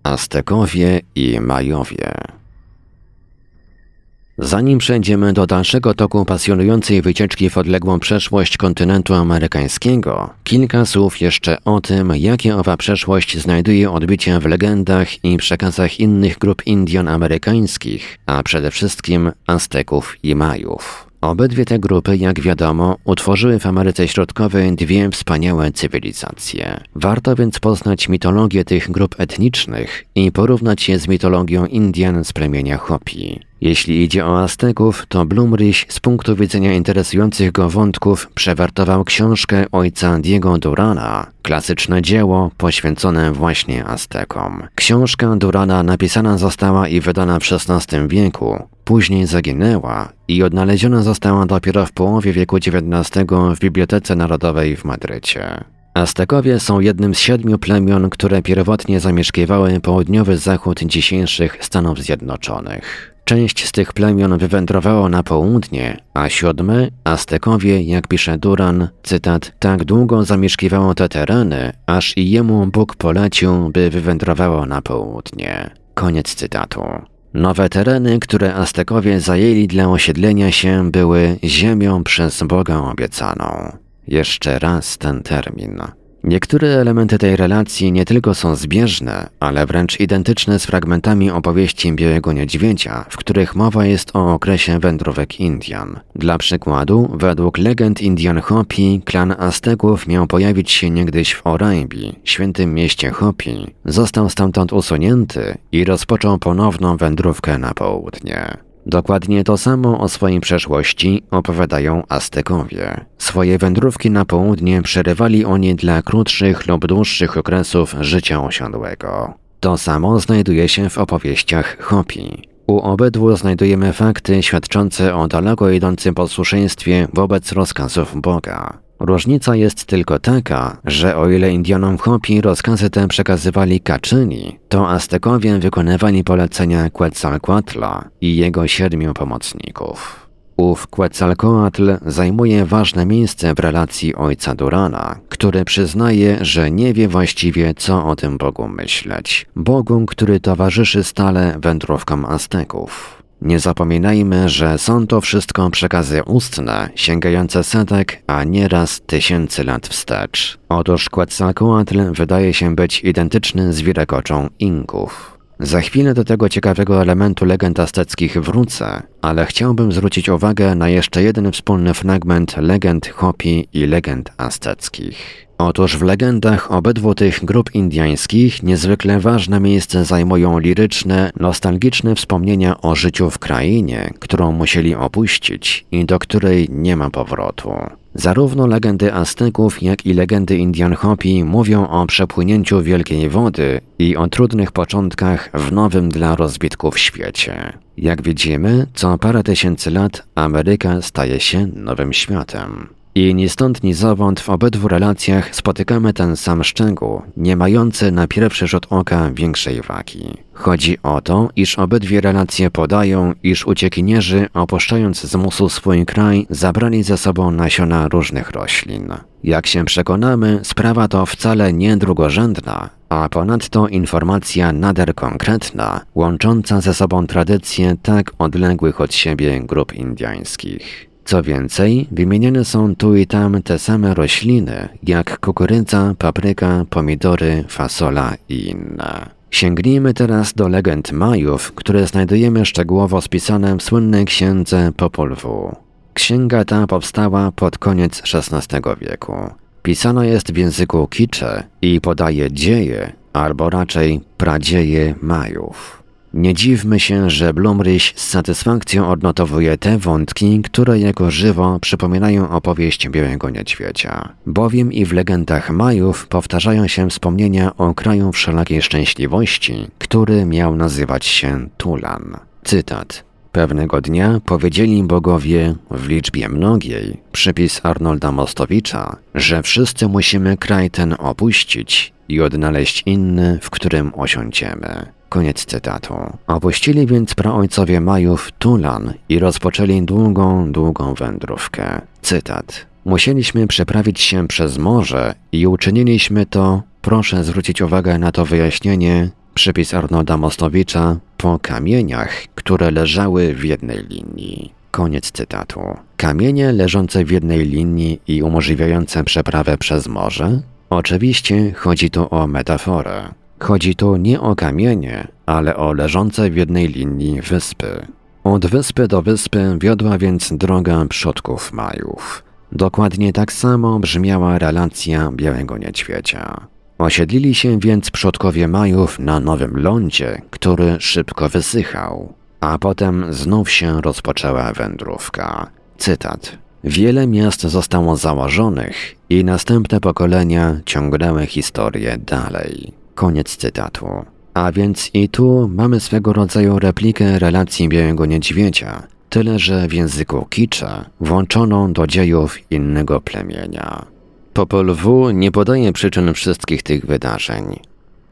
Aztekowie i Majowie Zanim przejdziemy do dalszego toku pasjonującej wycieczki w odległą przeszłość kontynentu amerykańskiego, kilka słów jeszcze o tym, jakie owa przeszłość znajduje odbicie w legendach i przekazach innych grup Indian amerykańskich, a przede wszystkim Azteków i Majów. Obydwie te grupy, jak wiadomo, utworzyły w Ameryce Środkowej dwie wspaniałe cywilizacje. Warto więc poznać mitologię tych grup etnicznych i porównać je z mitologią Indian z plemienia Hopi. Jeśli idzie o Azteków, to Blumrich z punktu widzenia interesujących go wątków przewertował książkę ojca Diego Durana, klasyczne dzieło poświęcone właśnie Aztekom. Książka Durana napisana została i wydana w XVI wieku, później zaginęła i odnaleziona została dopiero w połowie wieku XIX w Bibliotece Narodowej w Madrycie. Aztekowie są jednym z siedmiu plemion, które pierwotnie zamieszkiwały południowy zachód dzisiejszych Stanów Zjednoczonych. Część z tych plemion wywędrowało na południe, a siódme, Aztekowie, jak pisze Duran, cytat, tak długo zamieszkiwało te tereny, aż i jemu Bóg polecił, by wywędrowało na południe. Koniec cytatu. Nowe tereny, które Aztekowie zajęli dla osiedlenia się, były ziemią przez Boga obiecaną. Jeszcze raz ten termin. Niektóre elementy tej relacji nie tylko są zbieżne, ale wręcz identyczne z fragmentami opowieści Białego Niedźwiedzia, w których mowa jest o okresie wędrówek Indian. Dla przykładu, według legend Indian Hopi, klan Azteków miał pojawić się niegdyś w Oraibi, świętym mieście Hopi. Został stamtąd usunięty i rozpoczął ponowną wędrówkę na południe. Dokładnie to samo o swojej przeszłości opowiadają Aztekowie. Swoje wędrówki na południe przerywali oni dla krótszych lub dłuższych okresów życia osiadłego. To samo znajduje się w opowieściach Hopi. U obydwu znajdujemy fakty świadczące o daleko idącym posłuszeństwie wobec rozkazów Boga. Różnica jest tylko taka, że o ile Indianom Hopi rozkazy te przekazywali Kaczyni, to Aztekowie wykonywali polecenia Quetzalcoatla i jego siedmiu pomocników. Ów Quetzalcoatl zajmuje ważne miejsce w relacji ojca Durana, który przyznaje, że nie wie właściwie co o tym Bogu myśleć. Bogu, który towarzyszy stale wędrówkom Azteków. Nie zapominajmy, że są to wszystko przekazy ustne, sięgające setek, a nieraz tysięcy lat wstecz. Otóż Quetzalcoatl wydaje się być identyczny z wirekoczą Inków. Za chwilę do tego ciekawego elementu legend azteckich wrócę, ale chciałbym zwrócić uwagę na jeszcze jeden wspólny fragment legend Hopi i legend azteckich. Otóż w legendach obydwu tych grup indiańskich niezwykle ważne miejsce zajmują liryczne, nostalgiczne wspomnienia o życiu w krainie, którą musieli opuścić i do której nie ma powrotu. Zarówno legendy Azteków, jak i legendy Indian Hopi mówią o przepłynięciu wielkiej wody i o trudnych początkach w nowym dla rozbitków świecie. Jak widzimy, co parę tysięcy lat Ameryka staje się nowym światem. I ni stąd, ni zowąd w obydwu relacjach spotykamy ten sam szczegół, nie mający na pierwszy rzut oka większej wagi. Chodzi o to, iż obydwie relacje podają, iż uciekinierzy, opuszczając z musu swój kraj, zabrali ze sobą nasiona różnych roślin. Jak się przekonamy, sprawa to wcale nie drugorzędna, a ponadto informacja nader konkretna, łącząca ze sobą tradycje tak odległych od siebie grup indiańskich. Co więcej, wymienione są tu i tam te same rośliny, jak kukurydza, papryka, pomidory, fasola i inne. Sięgnijmy teraz do legend Majów, które znajdujemy szczegółowo spisane w słynnej księdze Popol Vuh. Księga ta powstała pod koniec XVI wieku. Pisana jest w języku kicze i podaje dzieje, albo raczej pradzieje Majów. Nie dziwmy się, że Blumrich z satysfakcją odnotowuje te wątki, które jako żywo przypominają opowieść Białego Niedźwiedzia. Bowiem i w legendach Majów powtarzają się wspomnienia o kraju wszelakiej szczęśliwości, który miał nazywać się Tulan. Cytat. Pewnego dnia powiedzieli bogowie w liczbie mnogiej, przypis Arnolda Mostowicza, że wszyscy musimy kraj ten opuścić i odnaleźć inny, w którym osiądziemy. Koniec cytatu. Opuścili więc praojcowie Majów Tulan i rozpoczęli długą, długą wędrówkę. Cytat. Musieliśmy przeprawić się przez morze i uczyniliśmy to, proszę zwrócić uwagę na to wyjaśnienie, przypis Arnolda Mostowicza, po kamieniach, które leżały w jednej linii. Koniec cytatu. Kamienie leżące w jednej linii i umożliwiające przeprawę przez morze? Oczywiście chodzi tu o metaforę. Chodzi tu nie o kamienie, ale o leżące w jednej linii wyspy. Od wyspy do wyspy wiodła więc droga przodków Majów. Dokładnie tak samo brzmiała relacja Białego Niedźwiedzia. Osiedlili się więc przodkowie Majów na nowym lądzie, który szybko wysychał, a potem znów się rozpoczęła wędrówka. Cytat. Wiele miast zostało założonych i następne pokolenia ciągnęły historię dalej. Koniec cytatu. A więc i tu mamy swego rodzaju replikę relacji Białego Niedźwiedzia, tyle że w języku kicza włączoną do dziejów innego plemienia. Popol W nie podaje przyczyn wszystkich tych wydarzeń.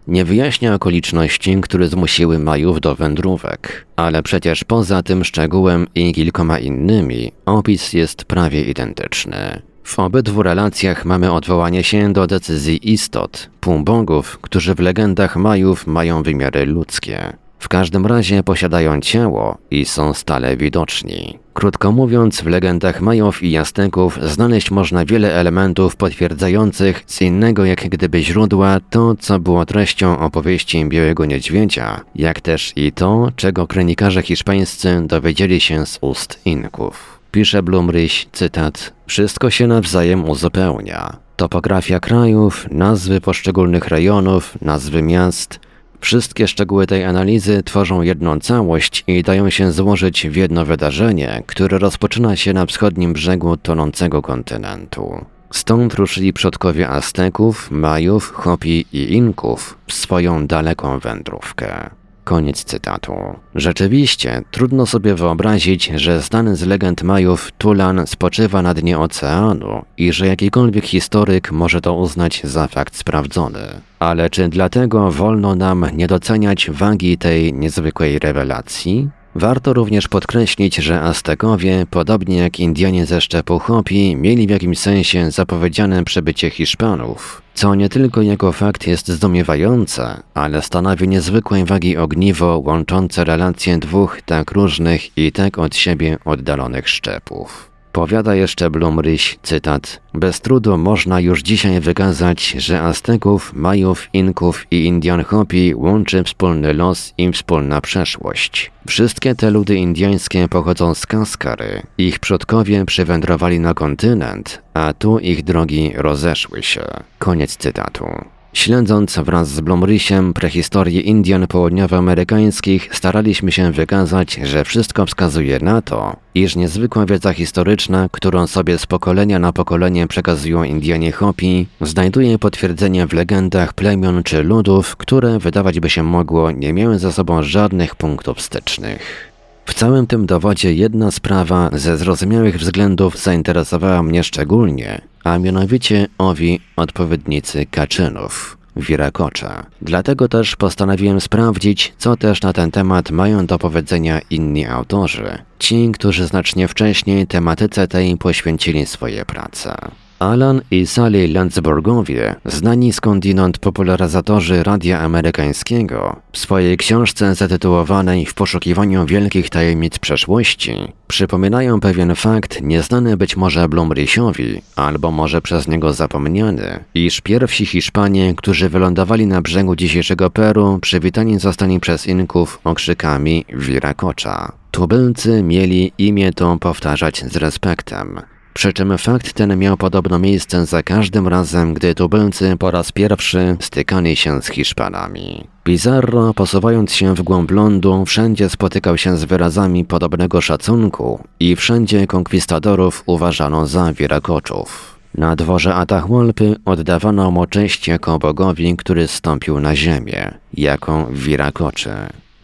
Nie wyjaśnia okoliczności, które zmusiły Majów do wędrówek, ale przecież poza tym szczegółem i kilkoma innymi opis jest prawie identyczny. W obydwu relacjach mamy odwołanie się do decyzji istot, półbogów, którzy w legendach Majów mają wymiary ludzkie. W każdym razie posiadają ciało i są stale widoczni. Krótko mówiąc, w legendach Majów i Azteków znaleźć można wiele elementów potwierdzających z innego jak gdyby źródła to, co było treścią opowieści Białego Niedźwiedzia, jak też i to, czego kronikarze hiszpańscy dowiedzieli się z ust Inków. Pisze Blumryś, cytat, Wszystko się nawzajem uzupełnia. Topografia krajów, nazwy poszczególnych rejonów, nazwy miast – Wszystkie szczegóły tej analizy tworzą jedną całość i dają się złożyć w jedno wydarzenie, które rozpoczyna się na wschodnim brzegu tonącego kontynentu. Stąd ruszyli przodkowie Azteków, Majów, Hopi i Inków w swoją daleką wędrówkę. Koniec cytatu. Rzeczywiście, trudno sobie wyobrazić, że znany z legend Majów Tulan spoczywa na dnie oceanu i że jakikolwiek historyk może to uznać za fakt sprawdzony. Ale czy dlatego wolno nam nie doceniać wagi tej niezwykłej rewelacji? Warto również podkreślić, że Aztekowie, podobnie jak Indianie ze szczepu Hopi, mieli w jakimś sensie zapowiedziane przebycie Hiszpanów, co nie tylko jako fakt jest zdumiewające, ale stanowi niezwykłej wagi ogniwo łączące relacje dwóch tak różnych i tak od siebie oddalonych szczepów. Powiada jeszcze Blumryś, cytat, bez trudu można już dzisiaj wykazać, że Azteków, Majów, Inków i Indian Hopi łączy wspólny los i wspólna przeszłość. Wszystkie te ludy indyjskie pochodzą z Kaskary. Ich przodkowie przywędrowali na kontynent, a tu ich drogi rozeszły się. Koniec cytatu. Śledząc wraz z Blomrysiem prehistorię Indian południowoamerykańskich, staraliśmy się wykazać, że wszystko wskazuje na to, iż niezwykła wiedza historyczna, którą sobie z pokolenia na pokolenie przekazują Indianie Hopi, znajduje potwierdzenie w legendach plemion czy ludów, które wydawać by się mogło nie miały za sobą żadnych punktów stycznych. W całym tym dowodzie jedna sprawa ze zrozumiałych względów zainteresowała mnie szczególnie, a mianowicie owi odpowiednicy Kaczynów, Wirakocza. Dlatego też postanowiłem sprawdzić, co też na ten temat mają do powiedzenia inni autorzy, ci, którzy znacznie wcześniej tematyce tej poświęcili swoje prace. Alan i Sally Landsbergowie, znani skądinąd popularyzatorzy radia amerykańskiego, w swojej książce zatytułowanej W poszukiwaniu wielkich tajemnic przeszłości, przypominają pewien fakt nieznany być może Blumrysiowi, albo może przez niego zapomniany, iż pierwsi Hiszpanie, którzy wylądowali na brzegu dzisiejszego Peru, przywitani zostali przez Inków okrzykami Wirakocza. Tubylcy mieli imię to powtarzać z respektem. Przy czym fakt ten miał podobno miejsce za każdym razem, gdy tubylcy po raz pierwszy stykali się z Hiszpanami. Pizarro, posuwając się w głąb lądu, wszędzie spotykał się z wyrazami podobnego szacunku i wszędzie konkwistadorów uważano za wirakoczów. Na dworze Atahualpy oddawano mu cześć jako bogowi, który stąpił na ziemię, jako wirakoczy.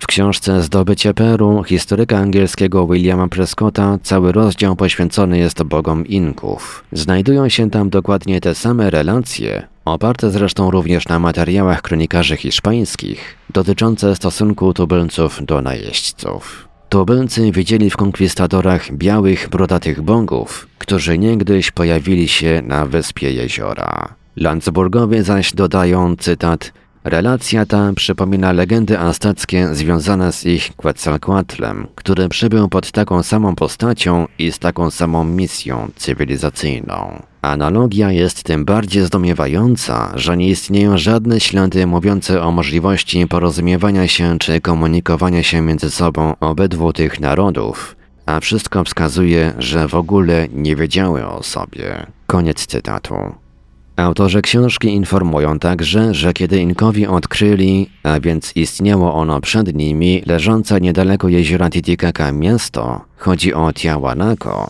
W książce Zdobycie Peru historyka angielskiego Williama Prescotta cały rozdział poświęcony jest bogom Inków. Znajdują się tam dokładnie te same relacje, oparte zresztą również na materiałach kronikarzy hiszpańskich, dotyczące stosunku tubylców do najeźdźców. Tubylcy widzieli w konkwistadorach białych, brodatych bogów, którzy niegdyś pojawili się na wyspie jeziora. Landsburgowie zaś dodają, cytat, Relacja ta przypomina legendy azteckie związane z ich Quetzalcoatlem, który przybył pod taką samą postacią i z taką samą misją cywilizacyjną. Analogia jest tym bardziej zdumiewająca, że nie istnieją żadne ślady mówiące o możliwości porozumiewania się czy komunikowania się między sobą obydwu tych narodów, a wszystko wskazuje, że w ogóle nie wiedziały o sobie. Koniec cytatu. Autorzy książki informują także, że kiedy Inkowi odkryli, a więc istniało ono przed nimi, leżące niedaleko jeziora Titicaca miasto, chodzi o Tiahuanaco,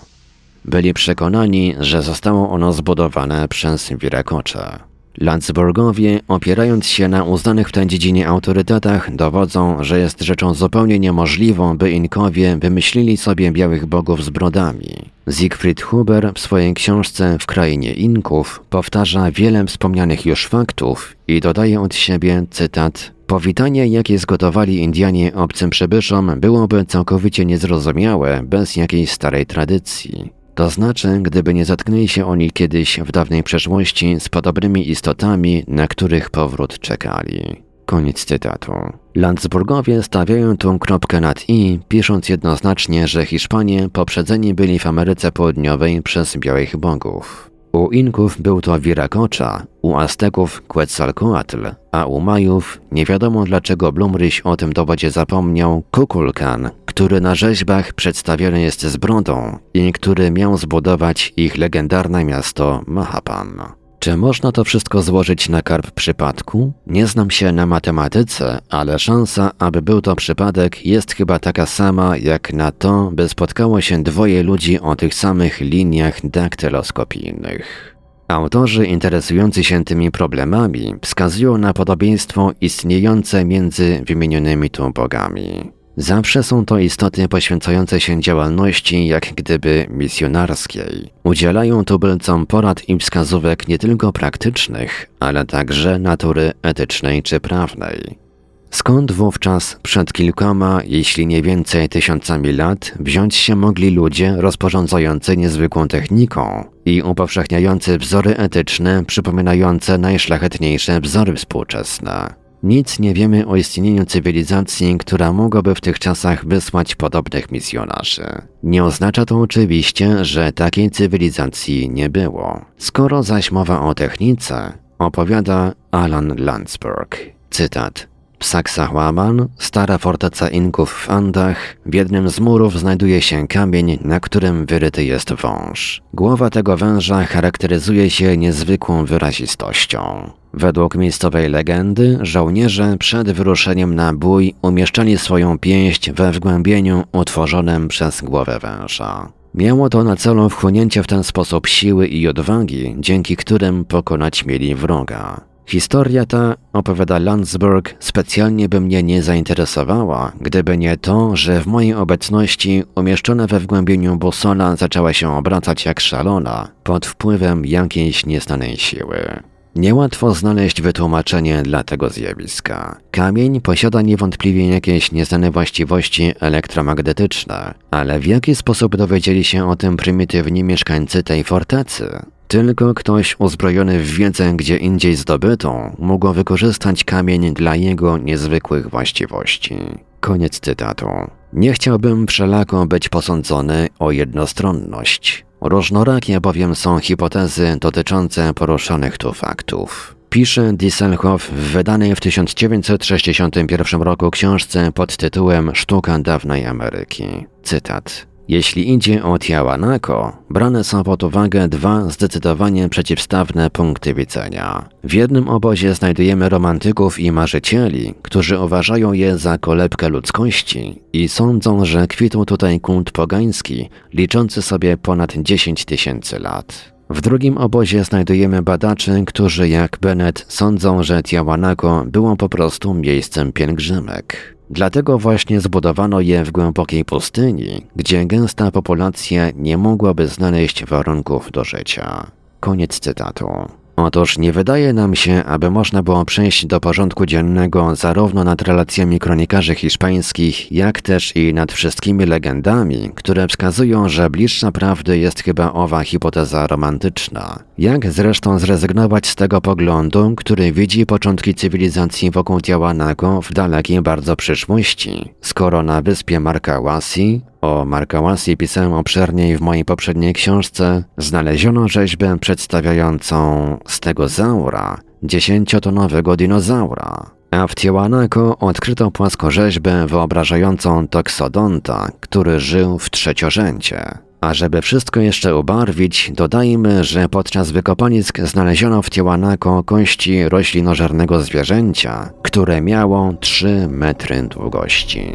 byli przekonani, że zostało ono zbudowane przez Wirakocze. Landsburgowie, opierając się na uznanych w tej dziedzinie autorytetach, dowodzą, że jest rzeczą zupełnie niemożliwą, by Inkowie wymyślili sobie białych bogów z brodami. Siegfried Huber w swojej książce W krainie Inków powtarza wiele wspomnianych już faktów i dodaje od siebie cytat Powitanie, jakie zgotowali Indianie obcym przybyszom, byłoby całkowicie niezrozumiałe bez jakiejś starej tradycji. To znaczy, gdyby nie zatknęli się oni kiedyś w dawnej przeszłości z podobnymi istotami, na których powrót czekali. Koniec cytatu. Landsburgowie stawiają tu kropkę nad i, pisząc jednoznacznie, że Hiszpanie poprzedzeni byli w Ameryce Południowej przez białych bogów. U Inków był to Viracocha, u Azteków Quetzalcoatl, a u Majów, nie wiadomo dlaczego Blumryś o tym dowodzie zapomniał, Kukulkan, który na rzeźbach przedstawiony jest z brodą i który miał zbudować ich legendarne miasto Mahapan. Czy można to wszystko złożyć na karp przypadku? Nie znam się na matematyce, ale szansa, aby był to przypadek, jest chyba taka sama jak na to, by spotkało się dwoje ludzi o tych samych liniach daktyloskopijnych. Autorzy interesujący się tymi problemami wskazują na podobieństwo istniejące między wymienionymi tu bogami. Zawsze są to istoty poświęcające się działalności jak gdyby misjonarskiej. Udzielają tubylcom porad i wskazówek nie tylko praktycznych, ale także natury etycznej czy prawnej. Skąd wówczas przed kilkoma, jeśli nie więcej tysiącami lat, wziąć się mogli ludzie rozporządzający niezwykłą techniką i upowszechniający wzory etyczne przypominające najszlachetniejsze wzory współczesne? Nic nie wiemy o istnieniu cywilizacji, która mogłaby w tych czasach wysłać podobnych misjonarzy. Nie oznacza to oczywiście, że takiej cywilizacji nie było. Skoro zaś mowa o technice, opowiada Alan Landsberg. Cytat. Saksahuaman, stara forteca Inków w Andach, w jednym z murów znajduje się kamień, na którym wyryty jest wąż. Głowa tego węża charakteryzuje się niezwykłą wyrazistością. Według miejscowej legendy, żołnierze przed wyruszeniem na bój umieszczali swoją pięść we wgłębieniu utworzonym przez głowę węża. Miało to na celu wchłonięcie w ten sposób siły i odwagi, dzięki którym pokonać mieli wroga. Historia ta, opowiada Landsberg, specjalnie by mnie nie zainteresowała, gdyby nie to, że w mojej obecności umieszczona we wgłębieniu busola zaczęła się obracać jak szalona, pod wpływem jakiejś nieznanej siły. Niełatwo znaleźć wytłumaczenie dla tego zjawiska. Kamień posiada niewątpliwie jakieś nieznane właściwości elektromagnetyczne, ale w jaki sposób dowiedzieli się o tym prymitywni mieszkańcy tej fortecy? Tylko ktoś uzbrojony w wiedzę gdzie indziej zdobytą mógł wykorzystać kamień dla jego niezwykłych właściwości. Koniec cytatu. Nie chciałbym wszelako być posądzony o jednostronność. Różnorakie bowiem są hipotezy dotyczące poruszonych tu faktów. Pisze Dieselhoff w wydanej w 1961 roku książce pod tytułem Sztuka dawnej Ameryki. Cytat. Jeśli idzie o Tiahuanaco, brane są pod uwagę dwa zdecydowanie przeciwstawne punkty widzenia. W jednym obozie znajdujemy romantyków i marzycieli, którzy uważają je za kolebkę ludzkości i sądzą, że kwitł tutaj kult pogański, liczący sobie ponad 10 tysięcy lat. W drugim obozie znajdujemy badaczy, którzy jak Bennett sądzą, że Tiahuanaco było po prostu miejscem pielgrzymek. Dlatego właśnie zbudowano je w głębokiej pustyni, gdzie gęsta populacja nie mogłaby znaleźć warunków do życia. Koniec cytatu. Otóż nie wydaje nam się, aby można było przejść do porządku dziennego zarówno nad relacjami kronikarzy hiszpańskich, jak też i nad wszystkimi legendami, które wskazują, że bliższa prawdy jest chyba owa hipoteza romantyczna. Jak zresztą zrezygnować z tego poglądu, który widzi początki cywilizacji wokół Tiahuanaco w dalekiej bardzo przyszłości, skoro na wyspie Markałasi o Markałasi pisałem obszerniej w mojej poprzedniej książce. Znaleziono rzeźbę przedstawiającą stegozaura, dziesięciotonowego dinozaura. A w Tiahuanaco odkryto płaskorzeźbę wyobrażającą toksodonta, który żył w trzeciorzęcie. A żeby wszystko jeszcze ubarwić, dodajmy, że podczas wykopanisk znaleziono w Tiahuanaco kości roślinożernego zwierzęcia, które miało 3 metry długości.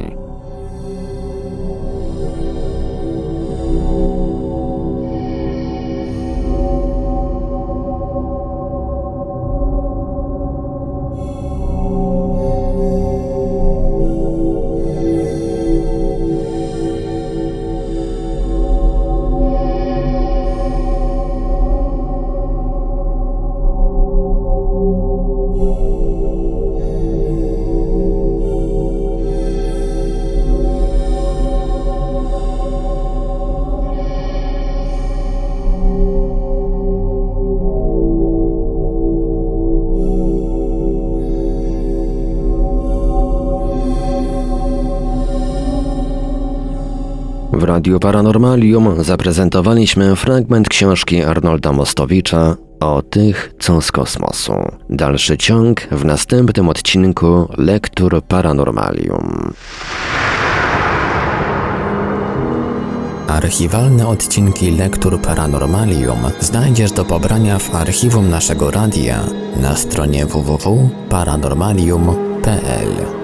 W Radiu Paranormalium zaprezentowaliśmy fragment książki Arnolda Mostowicza o tych, co z kosmosu. Dalszy ciąg w następnym odcinku Lektur Paranormalium. Archiwalne odcinki Lektur Paranormalium znajdziesz do pobrania w archiwum naszego radia na stronie www.paranormalium.pl.